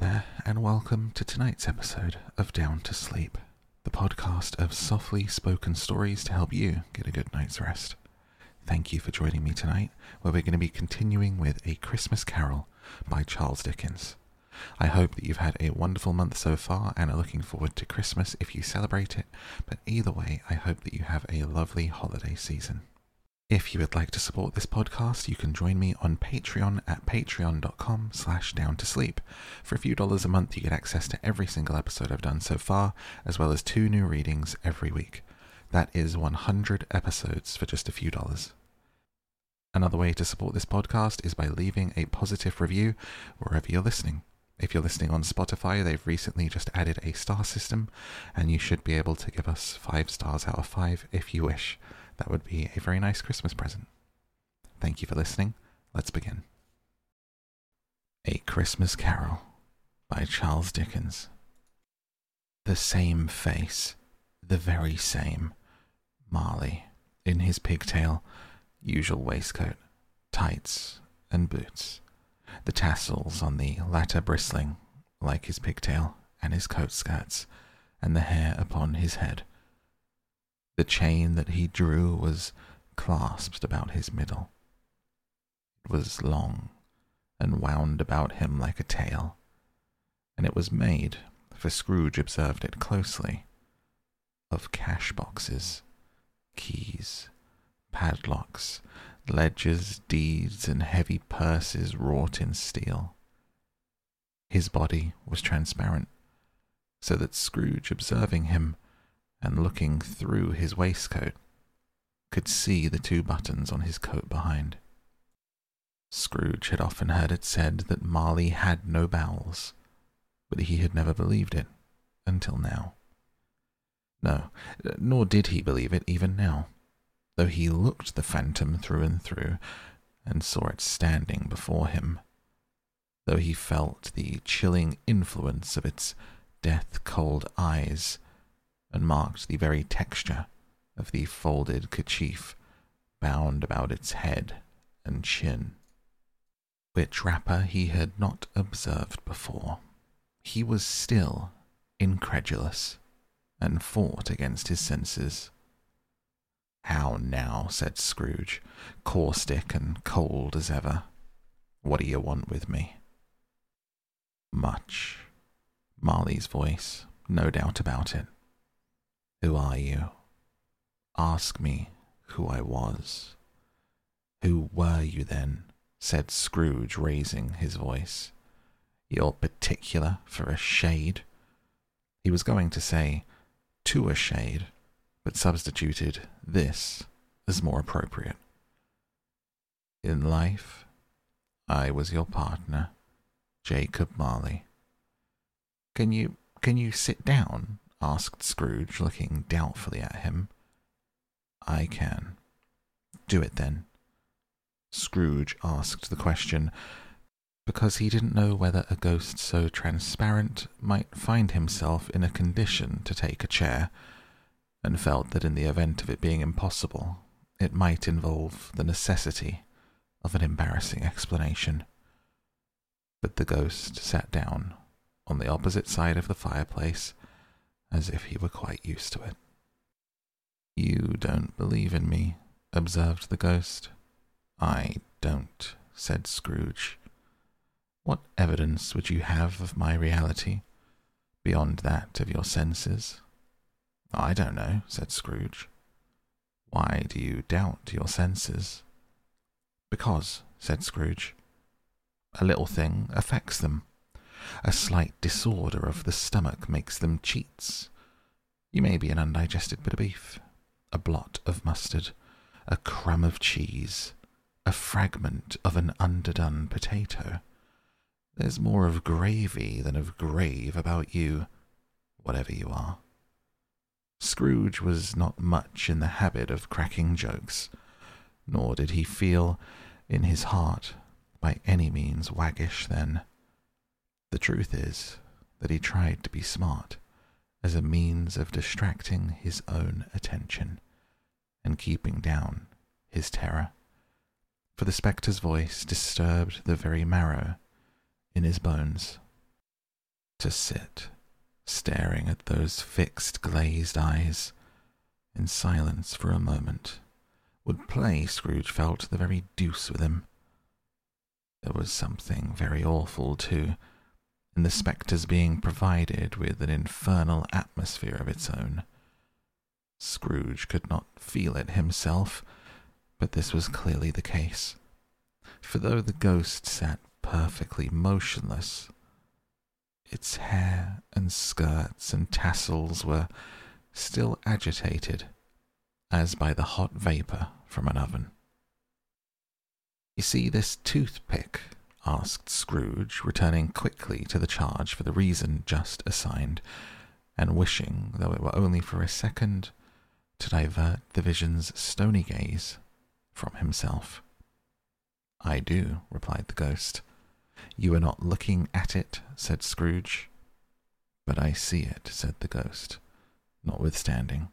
there, and welcome to tonight's episode of Down to Sleep, the podcast of softly spoken stories to help you get a good night's rest. Thank you for joining me tonight, where we're going to be continuing with A Christmas Carol by Charles Dickens. I hope that you've had a wonderful month so far and are looking forward to Christmas if you celebrate it, but either way, I hope that you have a lovely holiday season. If you would like to support this podcast, you can join me on Patreon at patreon.com slash down to sleep. For a few dollars a month, you get access to every single episode I've done so far, as well as two new readings every week. That is 100 episodes for just a few dollars. Another way to support this podcast is by leaving a positive review wherever you're listening. If you're listening on Spotify, they've recently just added a star system, and you should be able to give us five stars out of five if you wish. That would be a very nice Christmas present. Thank you for listening. Let's begin. A Christmas Carol by Charles Dickens. The same face, the very same. Marley, in his pigtail, usual waistcoat, tights, and boots. The tassels on the latter bristling, like his pigtail and his coat skirts, and the hair upon his head. The chain that he drew was clasped about his middle. It was long and wound about him like a tail, and it was made, for Scrooge observed it closely, of cash boxes, keys, padlocks, ledgers, deeds, and heavy purses wrought in steel. His body was transparent, so that Scrooge, observing him, and looking through his waistcoat, could see the two buttons on his coat behind. Scrooge had often heard it said that Marley had no bowels, but he had never believed it until now. No, nor did he believe it even now, though he looked the phantom through and through and saw it standing before him, though he felt the chilling influence of its death cold eyes and marked the very texture of the folded kerchief bound about its head and chin, which wrapper he had not observed before. He was still incredulous and fought against his senses. How now, said Scrooge, caustic and cold as ever. What do you want with me? Much. Marley's voice, no doubt about it. Who are you? Ask me who I was. Who were you then? said Scrooge, raising his voice. You're particular for a shade? He was going to say, to a shade, but substituted this as more appropriate. In life, I was your partner, Jacob Marley. Can you can you sit down? Asked Scrooge, looking doubtfully at him. I can. Do it then. Scrooge asked the question because he didn't know whether a ghost so transparent might find himself in a condition to take a chair, and felt that in the event of it being impossible, it might involve the necessity of an embarrassing explanation. But the ghost sat down on the opposite side of the fireplace as if he were quite used to it. You don't believe in me, observed the ghost. I don't, said Scrooge. What evidence would you have of my reality, beyond that of your senses? I don't know, said Scrooge. Why do you doubt your senses? Because, said Scrooge, a little thing affects them. A slight disorder of the stomach makes them cheats. You may be an undigested bit of beef, a blot of mustard, a crumb of cheese, a fragment of an underdone potato. There's more of gravy than of grave about you, whatever you are. Scrooge was not much in the habit of cracking jokes, nor did he feel in his heart by any means waggish then. The truth is that he tried to be smart as a means of distracting his own attention and keeping down his terror. For the spectre's voice disturbed the very marrow in his bones. To sit, staring at those fixed, glazed eyes, in silence for a moment, would play, Scrooge felt, the very deuce with him. There was something very awful, too, in the spectre's being provided with an infernal atmosphere of its own. Scrooge could not feel it himself, but this was clearly the case. For though the ghost sat perfectly motionless, its hair and skirts and tassels were still agitated, as by the hot vapour from an oven. You see this toothpick? Asked Scrooge, returning quickly to the charge for the reason just assigned, and wishing, though it were only for a second, to divert the vision's stony gaze from himself. I do, replied the ghost. You are not looking at it, said Scrooge. But I see it, said the ghost, notwithstanding.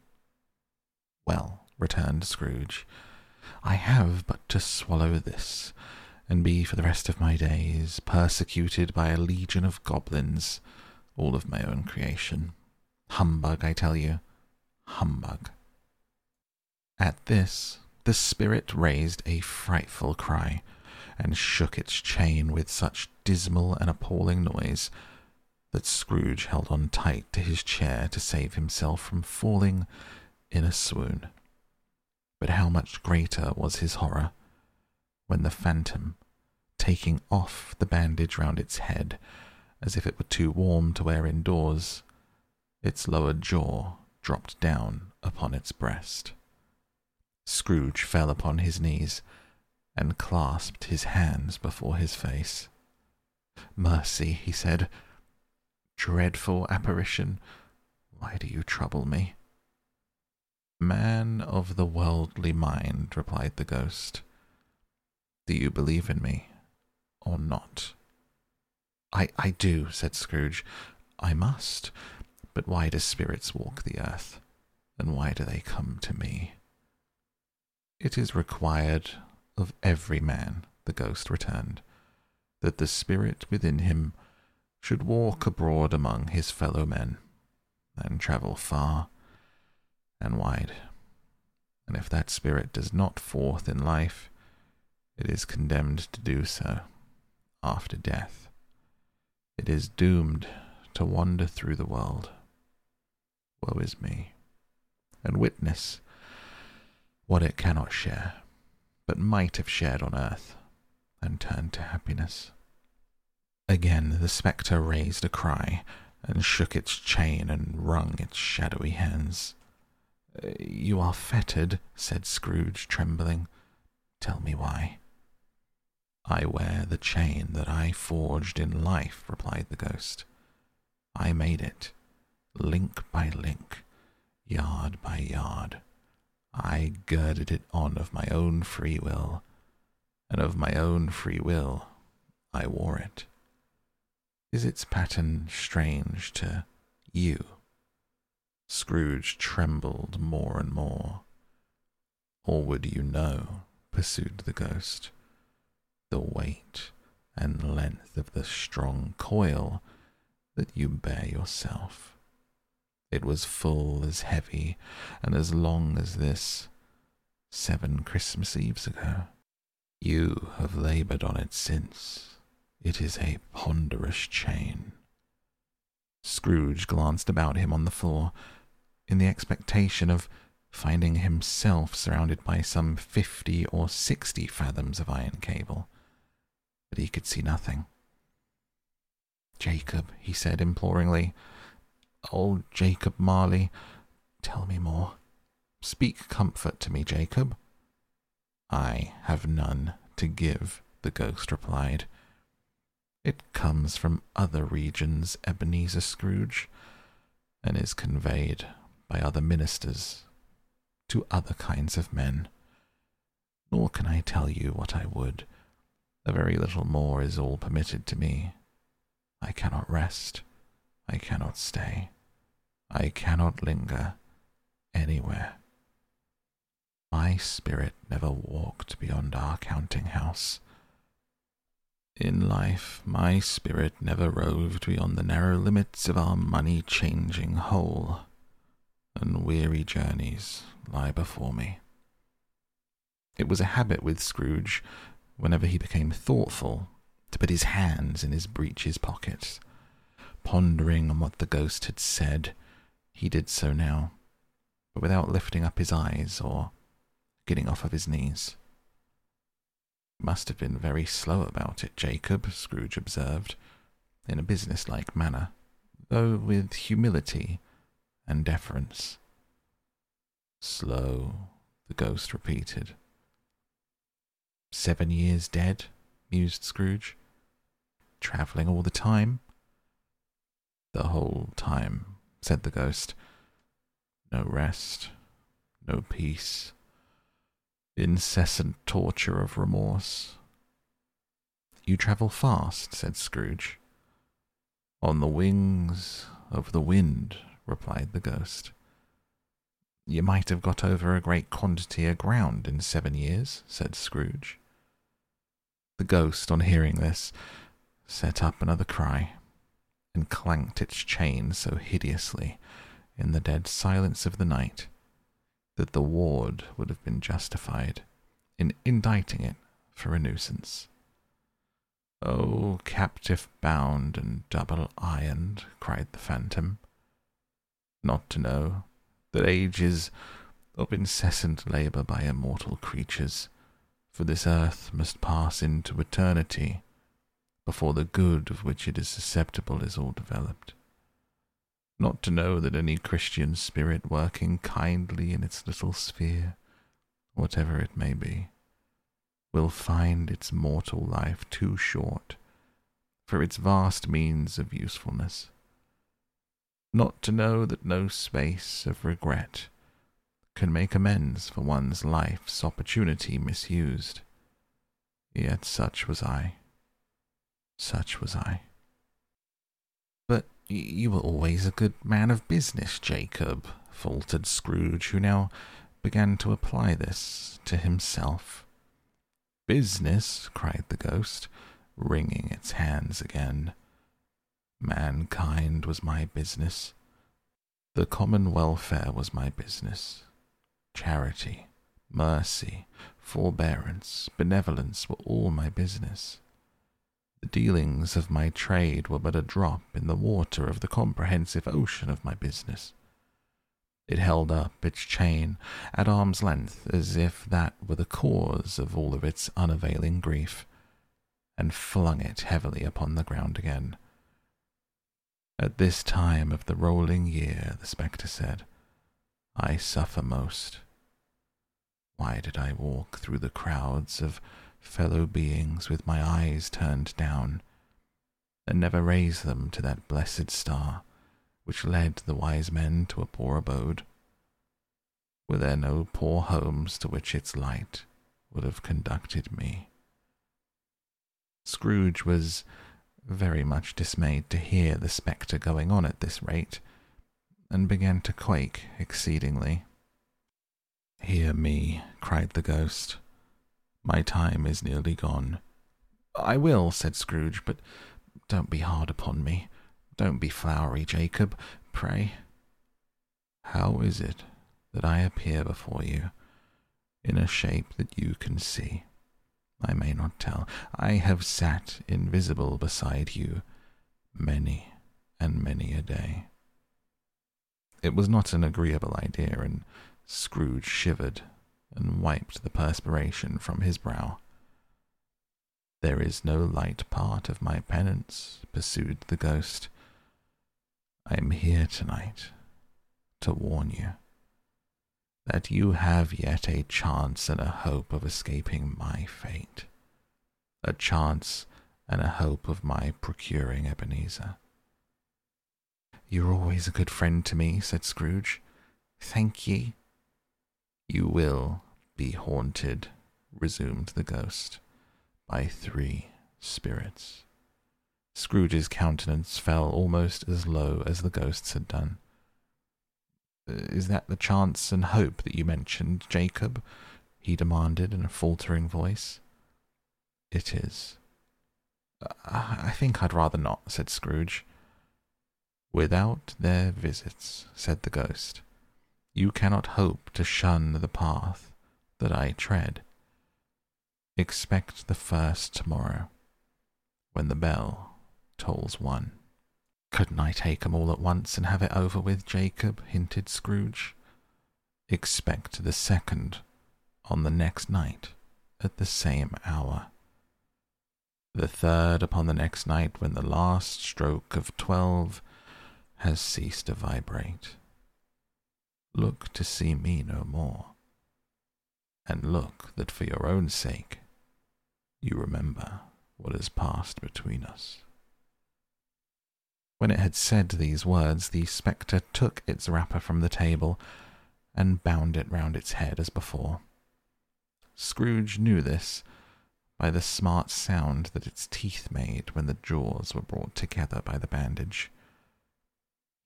Well, returned Scrooge, I have but to swallow this, and be for the rest of my days persecuted by a legion of goblins, all of my own creation. Humbug, I tell you, humbug. At this, the spirit raised a frightful cry, and shook its chain with such dismal and appalling noise that Scrooge held on tight to his chair to save himself from falling in a swoon. But how much greater was his horror when the phantom, taking off the bandage round its head, as if it were too warm to wear indoors, its lower jaw dropped down upon its breast. Scrooge fell upon his knees and clasped his hands before his face. Mercy, he said. Dreadful apparition, why do you trouble me? Man of the worldly mind, replied the ghost. Do you believe in me or not? I, I do, said Scrooge. I must. But why do spirits walk the earth? And why do they come to me? It is required of every man, the ghost returned, that the spirit within him should walk abroad among his fellow men, and travel far and wide. And if that spirit does not forth in life, it is condemned to do so after death. It is doomed to wander through the world. Woe is me, and witness what it cannot share, but might have shared on earth, and turned to happiness. Again the spectre raised a cry, and shook its chain and wrung its shadowy hands. You are fettered, said Scrooge, trembling. Tell me why. I wear the chain that I forged in life, replied the ghost. I made it, link by link, yard by yard. I girded it on of my own free will, and of my own free will I wore it. Is its pattern strange to you? Scrooge trembled more and more. Or would you know, pursued the ghost, the weight and length of the strong coil that you bear yourself? It was full as heavy and as long as this seven Christmas Eves ago. You have laboured on it since. It is a ponderous chain. Scrooge glanced about him on the floor in the expectation of finding himself surrounded by some fifty or sixty fathoms of iron cable, but he could see nothing. Jacob, he said imploringly, Old Jacob Marley, tell me more. Speak comfort to me, Jacob. I have none to give, the ghost replied. It comes from other regions, Ebenezer Scrooge, and is conveyed by other ministers to other kinds of men. Nor can I tell you what I would. A very little more is all permitted to me. I cannot rest. I cannot stay. I cannot linger anywhere. My spirit never walked beyond our counting house. In life, my spirit never roved beyond the narrow limits of our money changing hole, and weary journeys lie before me. It was a habit with Scrooge, whenever he became thoughtful, to put his hands in his breeches pockets. Pondering on what the ghost had said, he did so now, but without lifting up his eyes or getting off of his knees. Must have been very slow about it, Jacob, Scrooge observed, in a businesslike manner, though with humility and deference. Slow, the ghost repeated. Seven years dead, mused Scrooge. Travelling all the time? The whole time, said the ghost. No rest, no peace, incessant torture of remorse. You travel fast, said Scrooge. On the wings of the wind, replied the ghost. You might have got over a great quantity of ground in seven years, said Scrooge. The ghost, on hearing this, set up another cry, and clanked its chain so hideously in the dead silence of the night that the ward would have been justified in indicting it for a nuisance. Oh, captive bound and double ironed, cried the phantom, not to know that ages of incessant labour by immortal creatures, for this earth must pass into eternity before the good of which it is susceptible is all developed not to know that any Christian spirit working kindly in its little sphere, whatever it may be, will find its mortal life too short for its vast means of usefulness. Not to know that no space of regret can make amends for one's life's opportunity misused. Yet such was I. Such was I. But you were always a good man of business, Jacob, faltered Scrooge, who now began to apply this to himself. Business, cried the ghost, wringing its hands again. Mankind was my business. The common welfare was my business. Charity, mercy, forbearance, benevolence were all my business. The dealings of my trade were but a drop in the water of the comprehensive ocean of my business. It held up its chain at arm's length as if that were the cause of all of its unavailing grief, and flung it heavily upon the ground again. At this time of the rolling year, the spectre said, I suffer most. Why did I walk through the crowds of fellow beings with my eyes turned down, and never raise them to that blessed star which led the wise men to a poor abode? Were there no poor homes to which its light would have conducted me? Scrooge was very much dismayed to hear the spectre going on at this rate, and began to quake exceedingly. Hear me, cried the ghost. My time is nearly gone. I will, said Scrooge, but don't be hard upon me. Don't be flowery, Jacob, pray. How is it that I appear before you in a shape that you can see? I may not tell. I have sat invisible beside you many and many a day. It was not an agreeable idea, and Scrooge shivered and wiped the perspiration from his brow. There is no light part of my penance, pursued the ghost. I am here tonight to warn you that you have yet a chance and a hope of escaping my fate, a chance and a hope of my procuring Ebenezer. You're always a good friend to me, said Scrooge. Thank ye. You will be haunted, resumed the ghost, by three spirits. Scrooge's countenance fell almost as low as the ghost's had done. Uh, is that the chance and hope that you mentioned, Jacob? he demanded in a faltering voice. It is. Uh, I think I'd rather not, said Scrooge. Without their visits, said the ghost, you cannot hope to shun the path that I tread. Expect the first tomorrow, when the bell tolls one. Couldn't I take 'em all at once and have it over with, Jacob? hinted Scrooge. Expect the second on the next night at the same hour. The third upon the next night when the last stroke of twelve has ceased to vibrate. Look to see me no more, and look that for your own sake you remember what has passed between us. When it had said these words, the spectre took its wrapper from the table and bound it round its head as before. Scrooge knew this by the smart sound that its teeth made when the jaws were brought together by the bandage.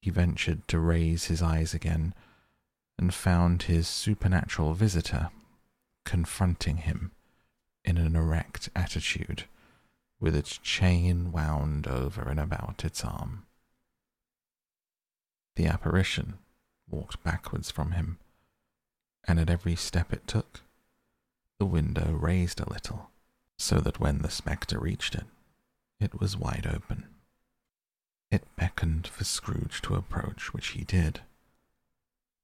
He ventured to raise his eyes again and found his supernatural visitor confronting him in an erect attitude with its chain wound over and about its arm. The apparition walked backwards from him, and at every step it took, the window raised a little, so that when the spectre reached it, it was wide open. It beckoned for Scrooge to approach, which he did.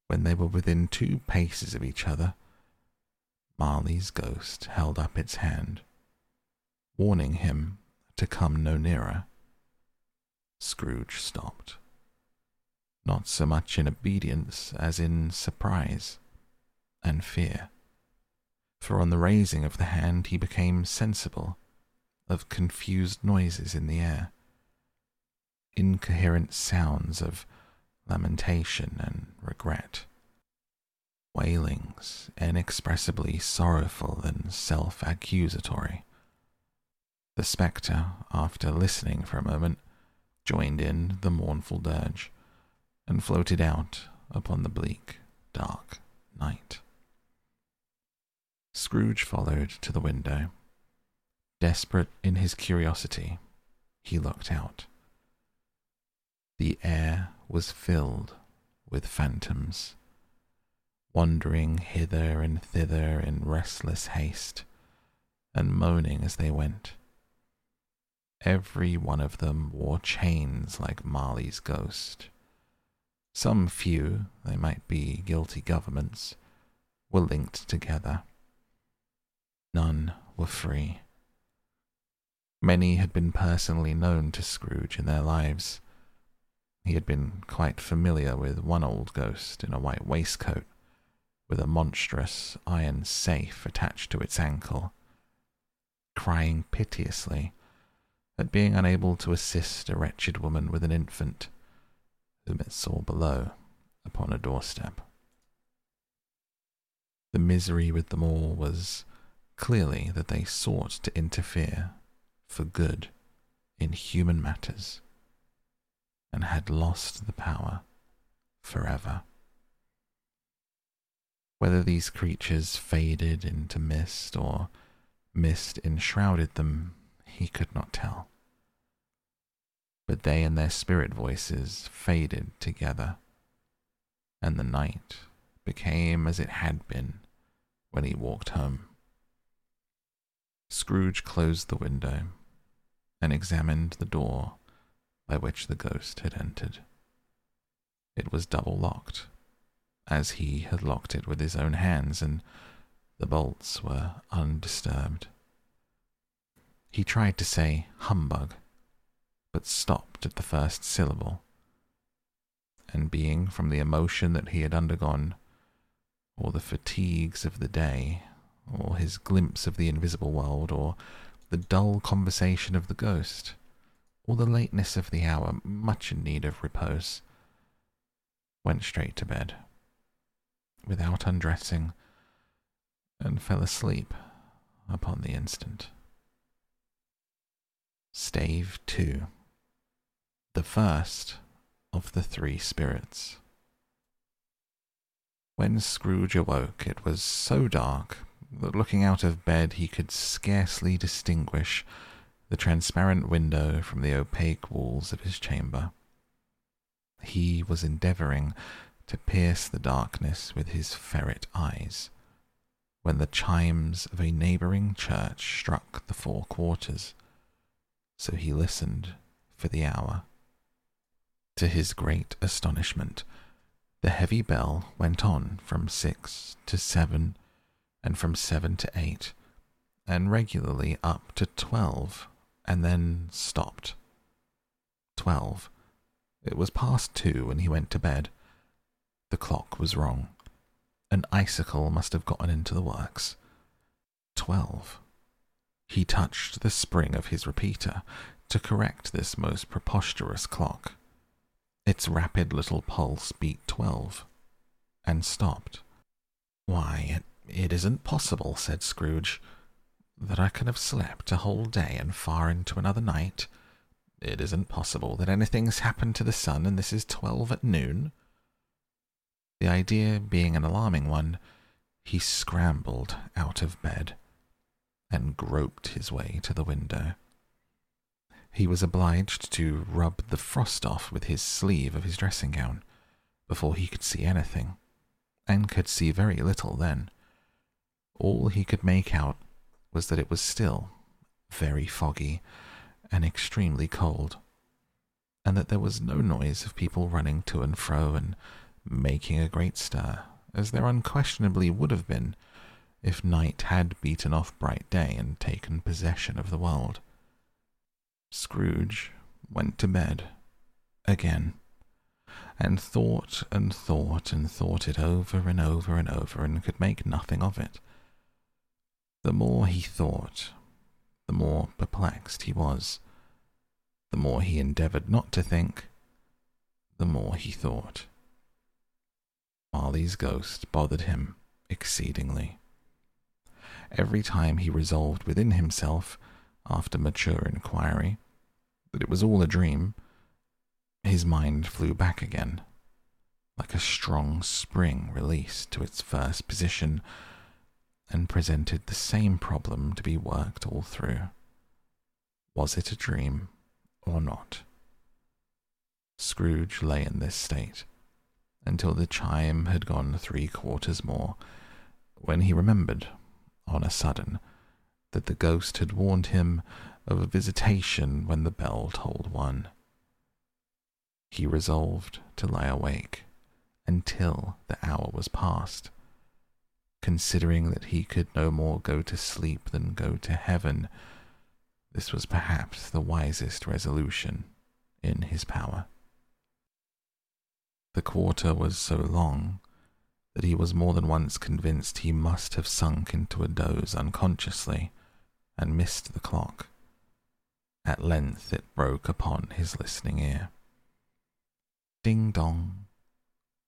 When they were within two paces of each other, Marley's ghost held up its hand, warning him to come no nearer. Scrooge stopped, not so much in obedience as in surprise and fear, for on the raising of the hand he became sensible of confused noises in the air, incoherent sounds of lamentation and regret wailings inexpressibly sorrowful and self accusatory. The spectre, after listening for a moment, joined in the mournful dirge and floated out upon the bleak, dark night. Scrooge followed to the window. Desperate in his curiosity, he looked out. The air was filled with phantoms wandering hither and thither in restless haste, and moaning as they went. Every one of them wore chains like Marley's ghost. Some few, they might be guilty governments, were linked together. None were free. Many had been personally known to Scrooge in their lives. He had been quite familiar with one old ghost in a white waistcoat with a monstrous iron safe attached to its ankle, crying piteously at being unable to assist a wretched woman with an infant whom it saw below upon a doorstep. The misery with them all was clearly that they sought to interfere for good in human matters and had lost the power forever. Whether these creatures faded into mist or mist enshrouded them, he could not tell. But they and their spirit voices faded together, and the night became as it had been when he walked home. Scrooge closed the window and examined the door by which the ghost had entered. It was double locked as he had locked it with his own hands, and the bolts were undisturbed. He tried to say humbug, but stopped at the first syllable, and being from the emotion that he had undergone, or the fatigues of the day, or his glimpse of the invisible world, or the dull conversation of the ghost, or the lateness of the hour, much in need of repose, went straight to bed without undressing and fell asleep upon the instant. Stave 2 The first of the three spirits. When Scrooge awoke, it was so dark that looking out of bed he could scarcely distinguish the transparent window from the opaque walls of his chamber. He was endeavoring to pierce the darkness with his ferret eyes when the chimes of a neighboring church struck the four quarters, so he listened for the hour. To his great astonishment, the heavy bell went on from six to seven, and from seven to eight, and regularly up to twelve, and then stopped. Twelve. It was past two when he went to bed. The clock was wrong. An icicle must have gotten into the works. Twelve. He touched the spring of his repeater to correct this most preposterous clock. Its rapid little pulse beat twelve, and stopped. Why, it, it isn't possible, said Scrooge, that I can have slept a whole day and far into another night. It isn't possible that anything's happened to the sun and this is twelve at noon. The idea being an alarming one, he scrambled out of bed and groped his way to the window. He was obliged to rub the frost off with his sleeve of his dressing gown before he could see anything, and could see very little then. All he could make out was that it was still very foggy and extremely cold, and that there was no noise of people running to and fro and making a great stir, as there unquestionably would have been if night had beaten off bright day and taken possession of the world. Scrooge went to bed again, and thought and thought and thought it over and over and over, and could make nothing of it. The more he thought, the more perplexed he was. The more he endeavored not to think, the more he thought. Marley's ghost bothered him exceedingly. Every time he resolved within himself after mature inquiry, that it was all a dream, his mind flew back again, like a strong spring released to its first position, and presented the same problem to be worked all through. Was it a dream or not? Scrooge lay in this state until the chime had gone three quarters more, when he remembered, on a sudden, that the ghost had warned him of a visitation when the bell tolled one. He resolved to lie awake until the hour was past, considering that he could no more go to sleep than go to heaven. This was perhaps the wisest resolution in his power. The quarter was so long that he was more than once convinced he must have sunk into a doze unconsciously and missed the clock. At length it broke upon his listening ear. Ding dong.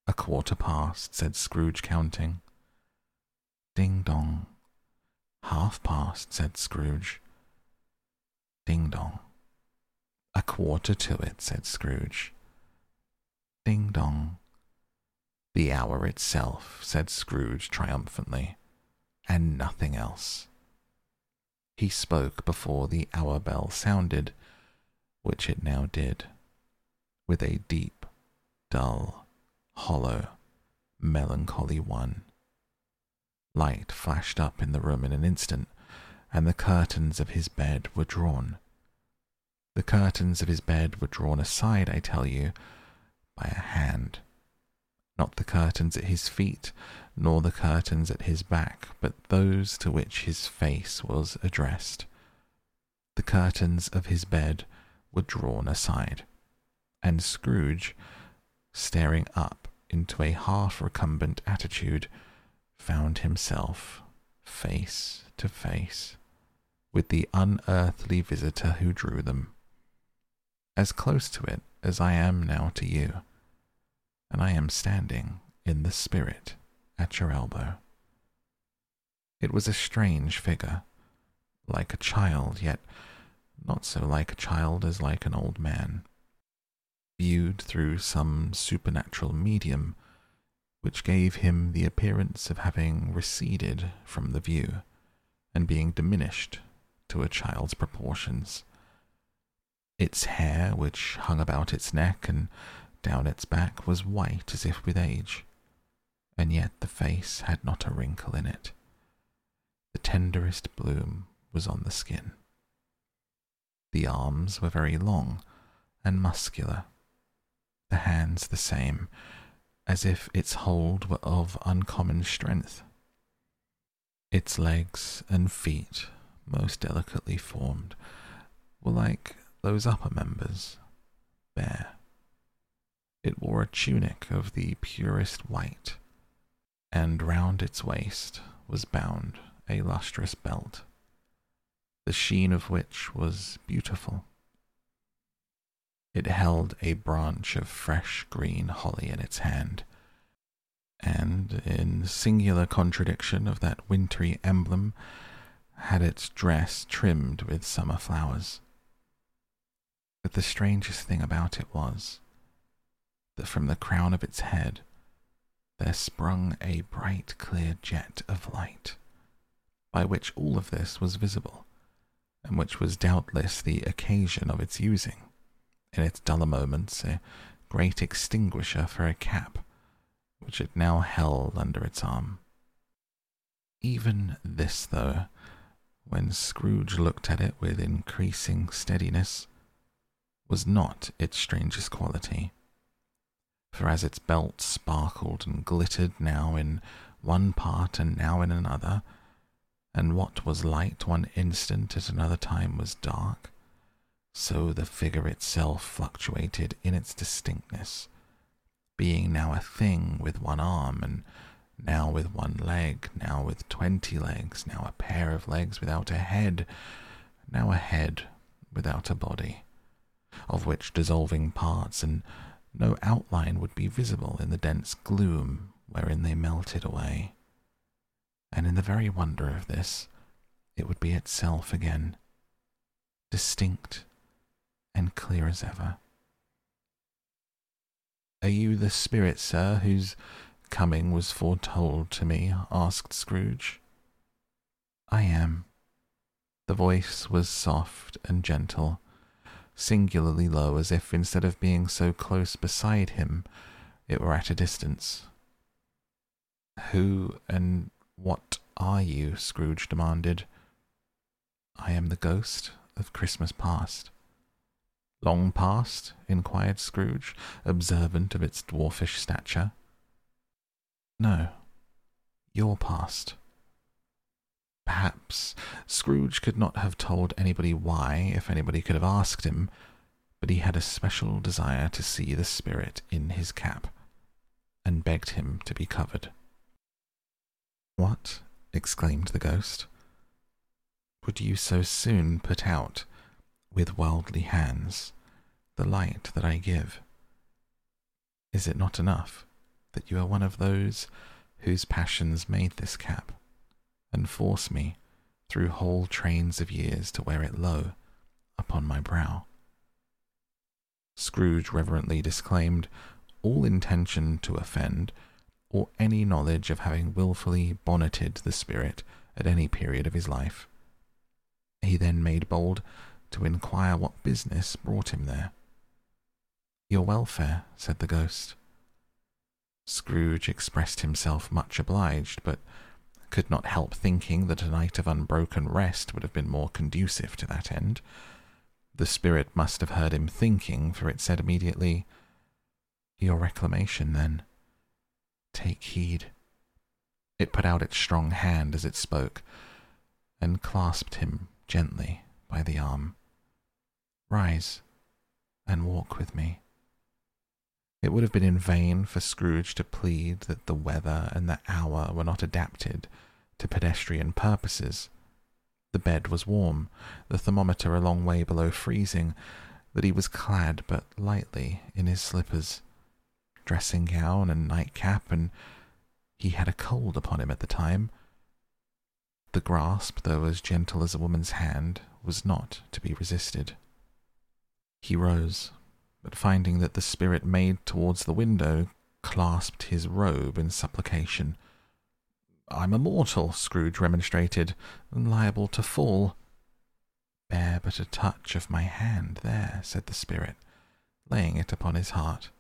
A quarter past, said Scrooge, counting. Ding dong. Half past, said Scrooge. Ding dong. A quarter to it, said Scrooge. Ding dong. The hour itself, said Scrooge triumphantly, and nothing else. He spoke before the hour bell sounded, which it now did, with a deep, dull, hollow, melancholy one. Light flashed up in the room in an instant, and the curtains of his bed were drawn. The curtains of his bed were drawn aside, I tell you, by a hand not the curtains at his feet, nor the curtains at his back, but those to which his face was addressed. The curtains of his bed were drawn aside, and Scrooge, staring up into a half recumbent attitude, found himself face to face with the unearthly visitor who drew them, as close to it as I am now to you and I am standing in the spirit at your elbow. It was a strange figure, like a child, yet not so like a child as like an old man, viewed through some supernatural medium which gave him the appearance of having receded from the view and being diminished to a child's proportions. Its hair, which hung about its neck and down its back, was white as if with age, and yet the face had not a wrinkle in it. The tenderest bloom was on the skin. The arms were very long and muscular, the hands the same, as if its hold were of uncommon strength. Its legs and feet, most delicately formed, were like those upper members, bare. It wore a tunic of the purest white, and round its waist was bound a lustrous belt, the sheen of which was beautiful. It held a branch of fresh green holly in its hand, and, in singular contradiction of that wintry emblem, had its dress trimmed with summer flowers. But the strangest thing about it was that from the crown of its head there sprung a bright, clear jet of light, by which all of this was visible, and which was doubtless the occasion of its using in its duller moments, a great extinguisher for a cap, which it now held under its arm. Even this, though, when Scrooge looked at it with increasing steadiness, was not its strangest quality. For as its belt sparkled and glittered now in one part and now in another, and what was light one instant at another time was dark, so the figure itself fluctuated in its distinctness, being now a thing with one arm, and now with one leg, now with twenty legs, now a pair of legs without a head, now a head without a body, of which dissolving parts and no outline would be visible in the dense gloom wherein they melted away. And in the very wonder of this, it would be itself again, distinct and clear as ever. Are you the spirit, sir, whose coming was foretold to me? asked Scrooge. I am. The voice was soft and gentle, singularly low, as if instead of being so close beside him, it were at a distance. Who and what are you? Scrooge demanded. I am the ghost of Christmas past. Long past? inquired Scrooge, observant of its dwarfish stature. No, your past. Perhaps Scrooge could not have told anybody why, if anybody could have asked him, but he had a special desire to see the spirit in his cap, and begged him to be covered. What? exclaimed the ghost. Would you so soon put out with worldly hands the light that I give? Is it not enough that you are one of those whose passions made this cap, and force me through whole trains of years to wear it low upon my brow? Scrooge reverently disclaimed all intention to offend, or any knowledge of having wilfully bonneted the spirit at any period of his life. He then made bold to inquire what business brought him there. Your welfare, said the ghost. Scrooge expressed himself much obliged, but could not help thinking that a night of unbroken rest would have been more conducive to that end. The spirit must have heard him thinking, for it said immediately, Your reclamation, then. Take heed. It put out its strong hand as it spoke, and clasped him gently by the arm. Rise and walk with me. It would have been in vain for Scrooge to plead that the weather and the hour were not adapted to pedestrian purposes. The bed was warm, the thermometer a long way below freezing, that he was clad but lightly in his slippers, dressing gown and nightcap, and he had a cold upon him at the time. The grasp, though as gentle as a woman's hand, was not to be resisted. He rose, but finding that the spirit made towards the window, clasped his robe in supplication. I'm a mortal, Scrooge remonstrated, and liable to fall. Bear but a touch of my hand there, said the spirit, laying it upon his heart.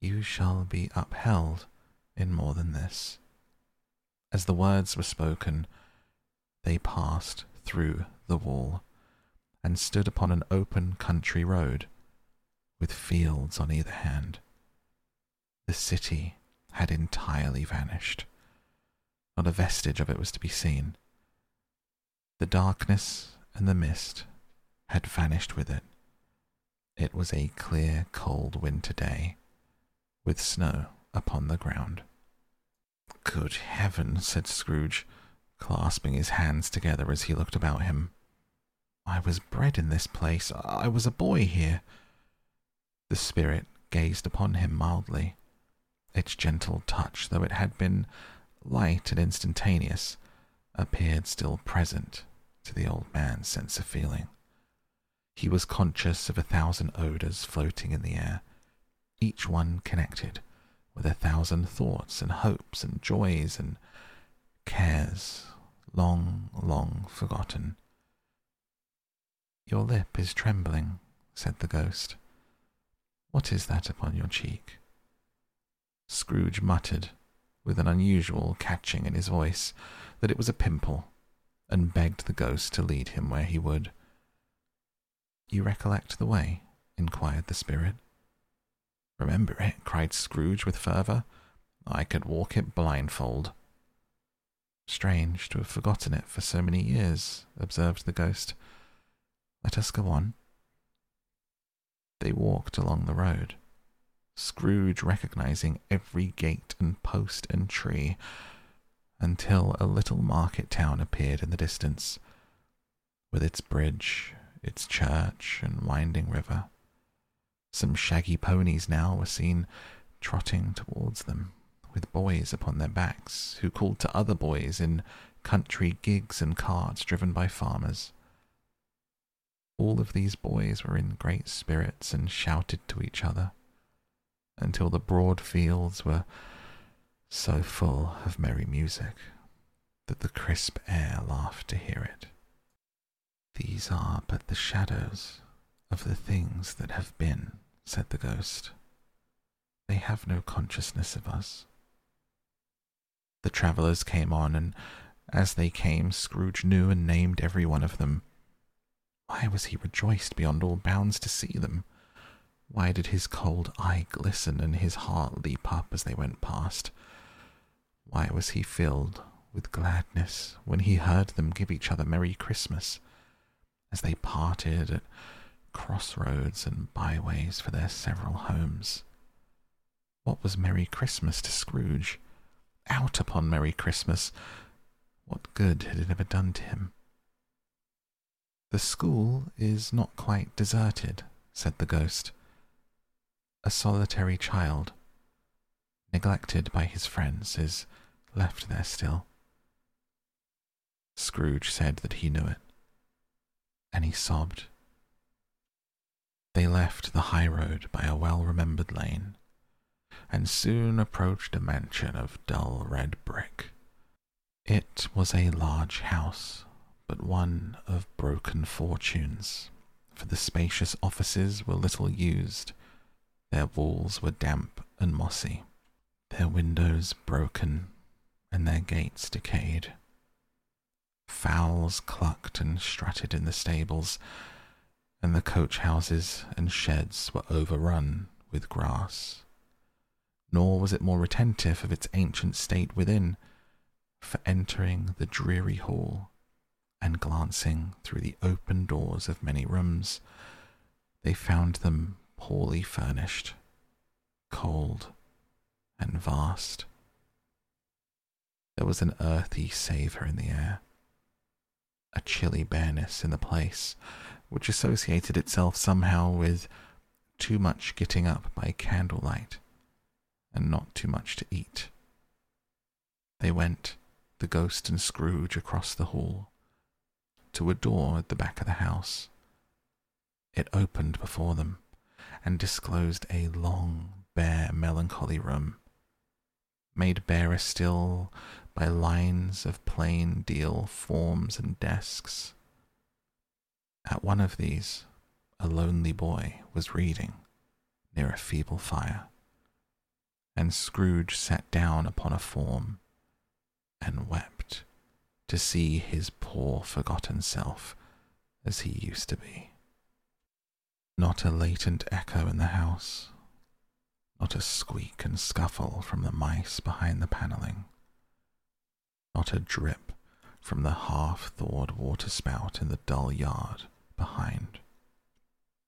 You shall be upheld in more than this. As the words were spoken, they passed through the wall and stood upon an open country road with fields on either hand. The city had entirely vanished. Not a vestige of it was to be seen. The darkness and the mist had vanished with it. It was a clear, cold winter day, with snow upon the ground. Good heaven, said Scrooge, clasping his hands together as he looked about him. I was bred in this place. I was a boy here. The spirit gazed upon him mildly. Its gentle touch, though it had been light and instantaneous, appeared still present to the old man's sense of feeling. He was conscious of a thousand odours floating in the air, each one connected with a thousand thoughts and hopes and joys and cares long, long forgotten. Your lip is trembling, said the ghost. What is that upon your cheek? Scrooge muttered, with an unusual catching in his voice, that it was a pimple, and begged the ghost to lead him where he would. You recollect the way? inquired the spirit. Remember it, cried Scrooge with fervour. I could walk it blindfold. Strange to have forgotten it for so many years, observed the ghost. Let us go on. They walked along the road, Scrooge recognizing every gate and post and tree, until a little market town appeared in the distance, with its bridge, its church, and winding river. Some shaggy ponies now were seen trotting towards them, with boys upon their backs, who called to other boys in country gigs and carts driven by farmers. All of these boys were in great spirits and shouted to each other until the broad fields were so full of merry music that the crisp air laughed to hear it. These are but the shadows of the things that have been, said the ghost. They have no consciousness of us. The travellers came on, and as they came, Scrooge knew and named every one of them. Why was he rejoiced beyond all bounds to see them? Why did his cold eye glisten and his heart leap up as they went past? Why was he filled with gladness when he heard them give each other Merry Christmas as they parted at crossroads and byways for their several homes? What was Merry Christmas to Scrooge? Out upon Merry Christmas! What good had it ever done to him? The school is not quite deserted, said the ghost. A solitary child, neglected by his friends, is left there still. Scrooge said that he knew it, and he sobbed. They left the high road by a well remembered lane, and soon approached a mansion of dull red brick. It was a large house but one of broken fortunes, for the spacious offices were little used, their walls were damp and mossy, their windows broken, and their gates decayed. Fowls clucked and strutted in the stables, and the coach houses and sheds were overrun with grass. Nor was it more retentive of its ancient state within, for entering the dreary hall and glancing through the open doors of many rooms, they found them poorly furnished, cold, and vast. There was an earthy savour in the air, a chilly bareness in the place, which associated itself somehow with too much getting up by candlelight and not too much to eat. They went, the ghost and Scrooge, across the hall to a door at the back of the house. It opened before them and disclosed a long, bare, melancholy room, made barer still by lines of plain deal forms and desks. At one of these, a lonely boy was reading near a feeble fire, and Scrooge sat down upon a form and wept to see his poor forgotten self as he used to be. Not a latent echo in the house, not a squeak and scuffle from the mice behind the panelling, not a drip from the half thawed waterspout in the dull yard behind,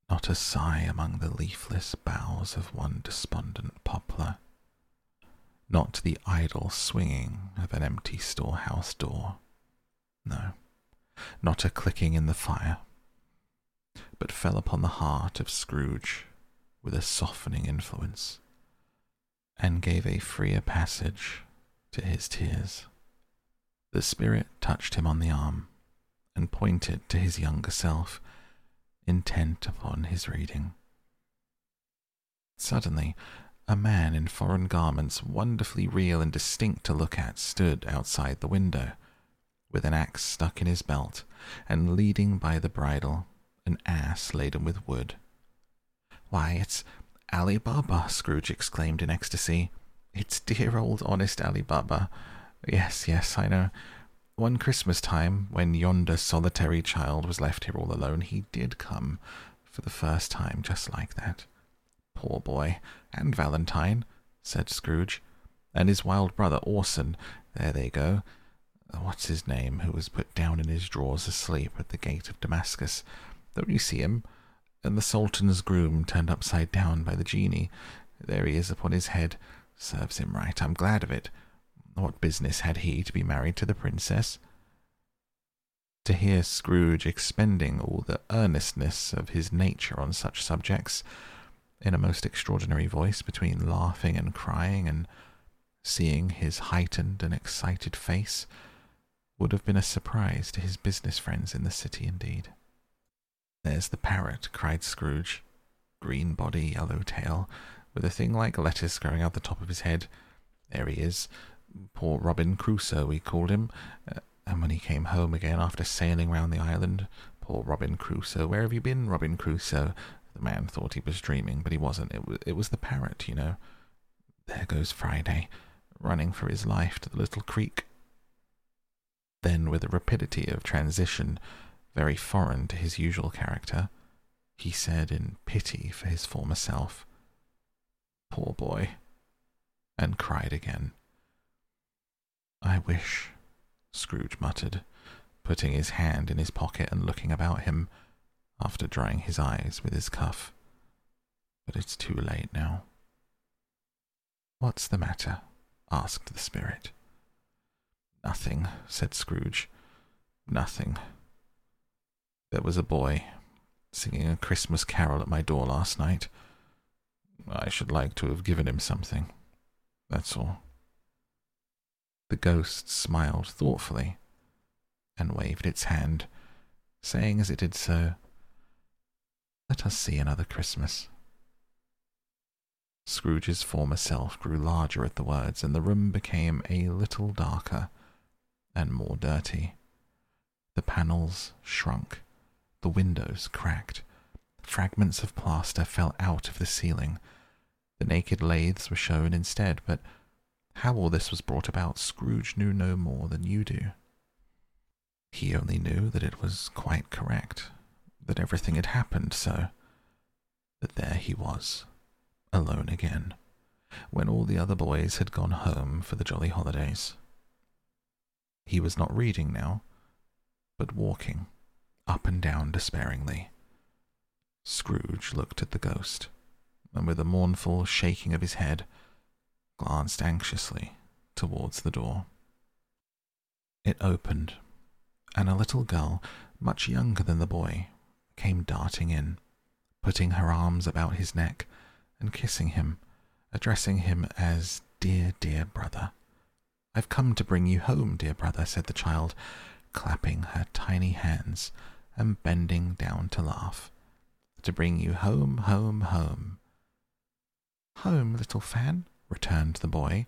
not a sigh among the leafless boughs of one despondent poplar, not the idle swinging of an empty storehouse door. No, not a clicking in the fire, but fell upon the heart of Scrooge with a softening influence, and gave a freer passage to his tears. The spirit touched him on the arm and pointed to his younger self, intent upon his reading. Suddenly, a man in foreign garments, wonderfully real and distinct to look at, stood outside the window, with an axe stuck in his belt, and leading by the bridle an ass laden with wood. Why, it's Ali Baba, Scrooge exclaimed in ecstasy. It's dear old honest Ali Baba. Yes, yes, I know. One Christmas time, when yonder solitary child was left here all alone, he did come for the first time just like that. Poor boy. And Valentine, said Scrooge. And his wild brother Orson. There they go. What's his name, who was put down in his drawers asleep at the gate of Damascus? Don't you see him? And the Sultan's groom turned upside down by the genie. There he is upon his head. Serves him right. I'm glad of it. What business had he to be married to the princess? To hear Scrooge expending all the earnestness of his nature on such subjects, in a most extraordinary voice, between laughing and crying, and seeing his heightened and excited face, would have been a surprise to his business friends in the city indeed. There's the parrot, cried Scrooge. Green body, yellow tail, with a thing like lettuce growing out the top of his head. There he is. Poor Robin Crusoe, we called him. Uh, and when he came home again after sailing round the island, poor Robin Crusoe, where have you been, Robin Crusoe? The man thought he was dreaming, but he wasn't. It was, it was the parrot, you know. There goes Friday, running for his life to the little creek. Then, with a rapidity of transition very foreign to his usual character, he said in pity for his former self, Poor boy, and cried again. I wish, Scrooge muttered, putting his hand in his pocket and looking about him, after drying his eyes with his cuff. But it's too late now. What's the matter? asked the spirit. Nothing, said Scrooge. Nothing. There was a boy singing a Christmas carol at my door last night. I should like to have given him something. That's all. The ghost smiled thoughtfully and waved its hand, saying as it did so, Let us see another Christmas. Scrooge's former self grew larger at the words, and the room became a little darker and more dirty. The panels shrunk, the windows cracked, fragments of plaster fell out of the ceiling. The naked lathes were shown instead, but how all this was brought about, Scrooge knew no more than you do. He only knew that it was quite correct, that everything had happened so, that there he was, alone again, when all the other boys had gone home for the jolly holidays. He was not reading now, but walking up and down despairingly. Scrooge looked at the ghost, and with a mournful shaking of his head, glanced anxiously towards the door. It opened, and a little girl, much younger than the boy, came darting in, putting her arms about his neck and kissing him, addressing him as dear, dear brother. I've come to bring you home, dear brother, said the child, clapping her tiny hands and bending down to laugh. To bring you home, home, home. Home, little Fan, returned the boy.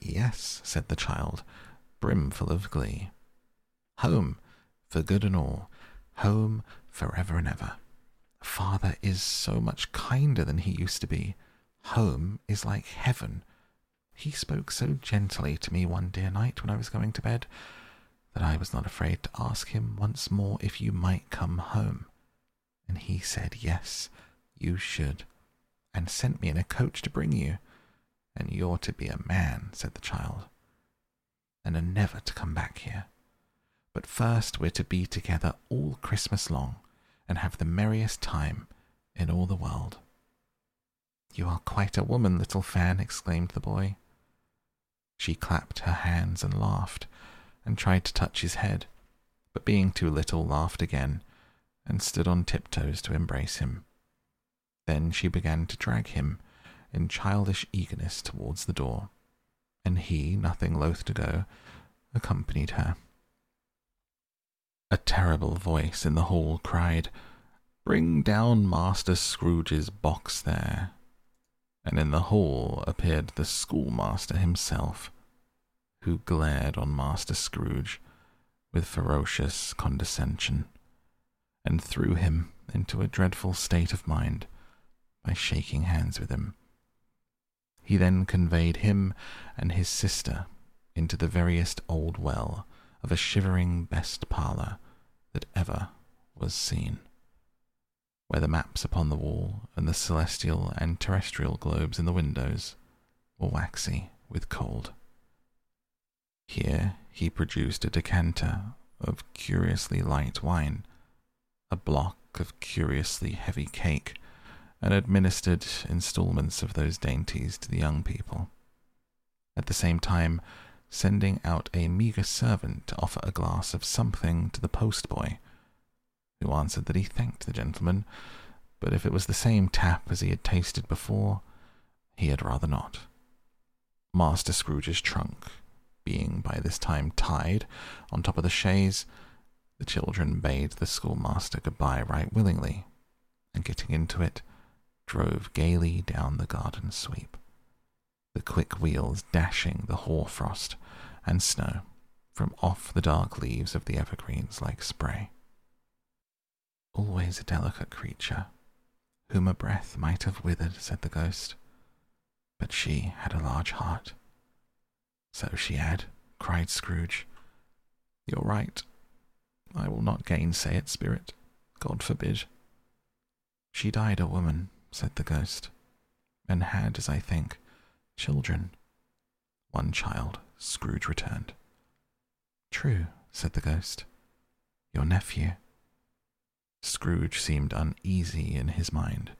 Yes, said the child, brimful of glee. Home, for good and all. Home forever and ever. Father is so much kinder than he used to be. Home is like heaven. He spoke so gently to me one dear night when I was going to bed that I was not afraid to ask him once more if you might come home. And he said, Yes, you should, and sent me in a coach to bring you. And you're to be a man, said the child, and are never to come back here. But first we're to be together all Christmas long and have the merriest time in all the world. You are quite a woman, little Fan, exclaimed the boy. She clapped her hands and laughed, and tried to touch his head, but being too little, laughed again, and stood on tiptoes to embrace him. Then she began to drag him in childish eagerness towards the door, and he, nothing loath to go, accompanied her. A terrible voice in the hall cried, Bring down Master Scrooge's box there. And in the hall appeared the schoolmaster himself, who glared on Master Scrooge with ferocious condescension, and threw him into a dreadful state of mind by shaking hands with him. He then conveyed him and his sister into the veriest old well of a shivering best parlour that ever was seen, where the maps upon the wall and the celestial and terrestrial globes in the windows were waxy with cold. Here he produced a decanter of curiously light wine, a block of curiously heavy cake, and administered instalments of those dainties to the young people. At the same time, sending out a meagre servant to offer a glass of something to the postboy, who answered that he thanked the gentleman, but if it was the same tap as he had tasted before, he had rather not. Master Scrooge's trunk being by this time tied on top of the chaise, the children bade the schoolmaster good-bye right willingly, and getting into it, drove gaily down the garden sweep the quick wheels dashing the hoarfrost and snow from off the dark leaves of the evergreens like spray. Always a delicate creature, whom a breath might have withered, said the ghost, but she had a large heart. So she had, cried Scrooge. You're right. I will not gainsay it, spirit. God forbid. She died a woman, said the ghost, and had, as I think, children. One child, Scrooge returned. True, said the ghost. Your nephew. Scrooge seemed uneasy in his mind,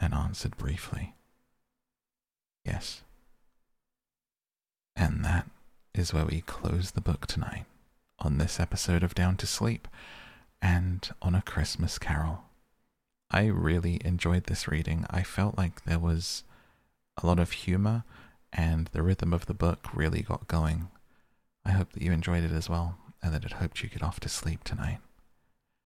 and answered briefly, Yes. And that is where we close the book tonight on this episode of Down to Sleep and on A Christmas Carol. I really enjoyed this reading. I felt like there was a lot of humor, and the rhythm of the book really got going. I hope that you enjoyed it as well, and that it helped you get off to sleep tonight.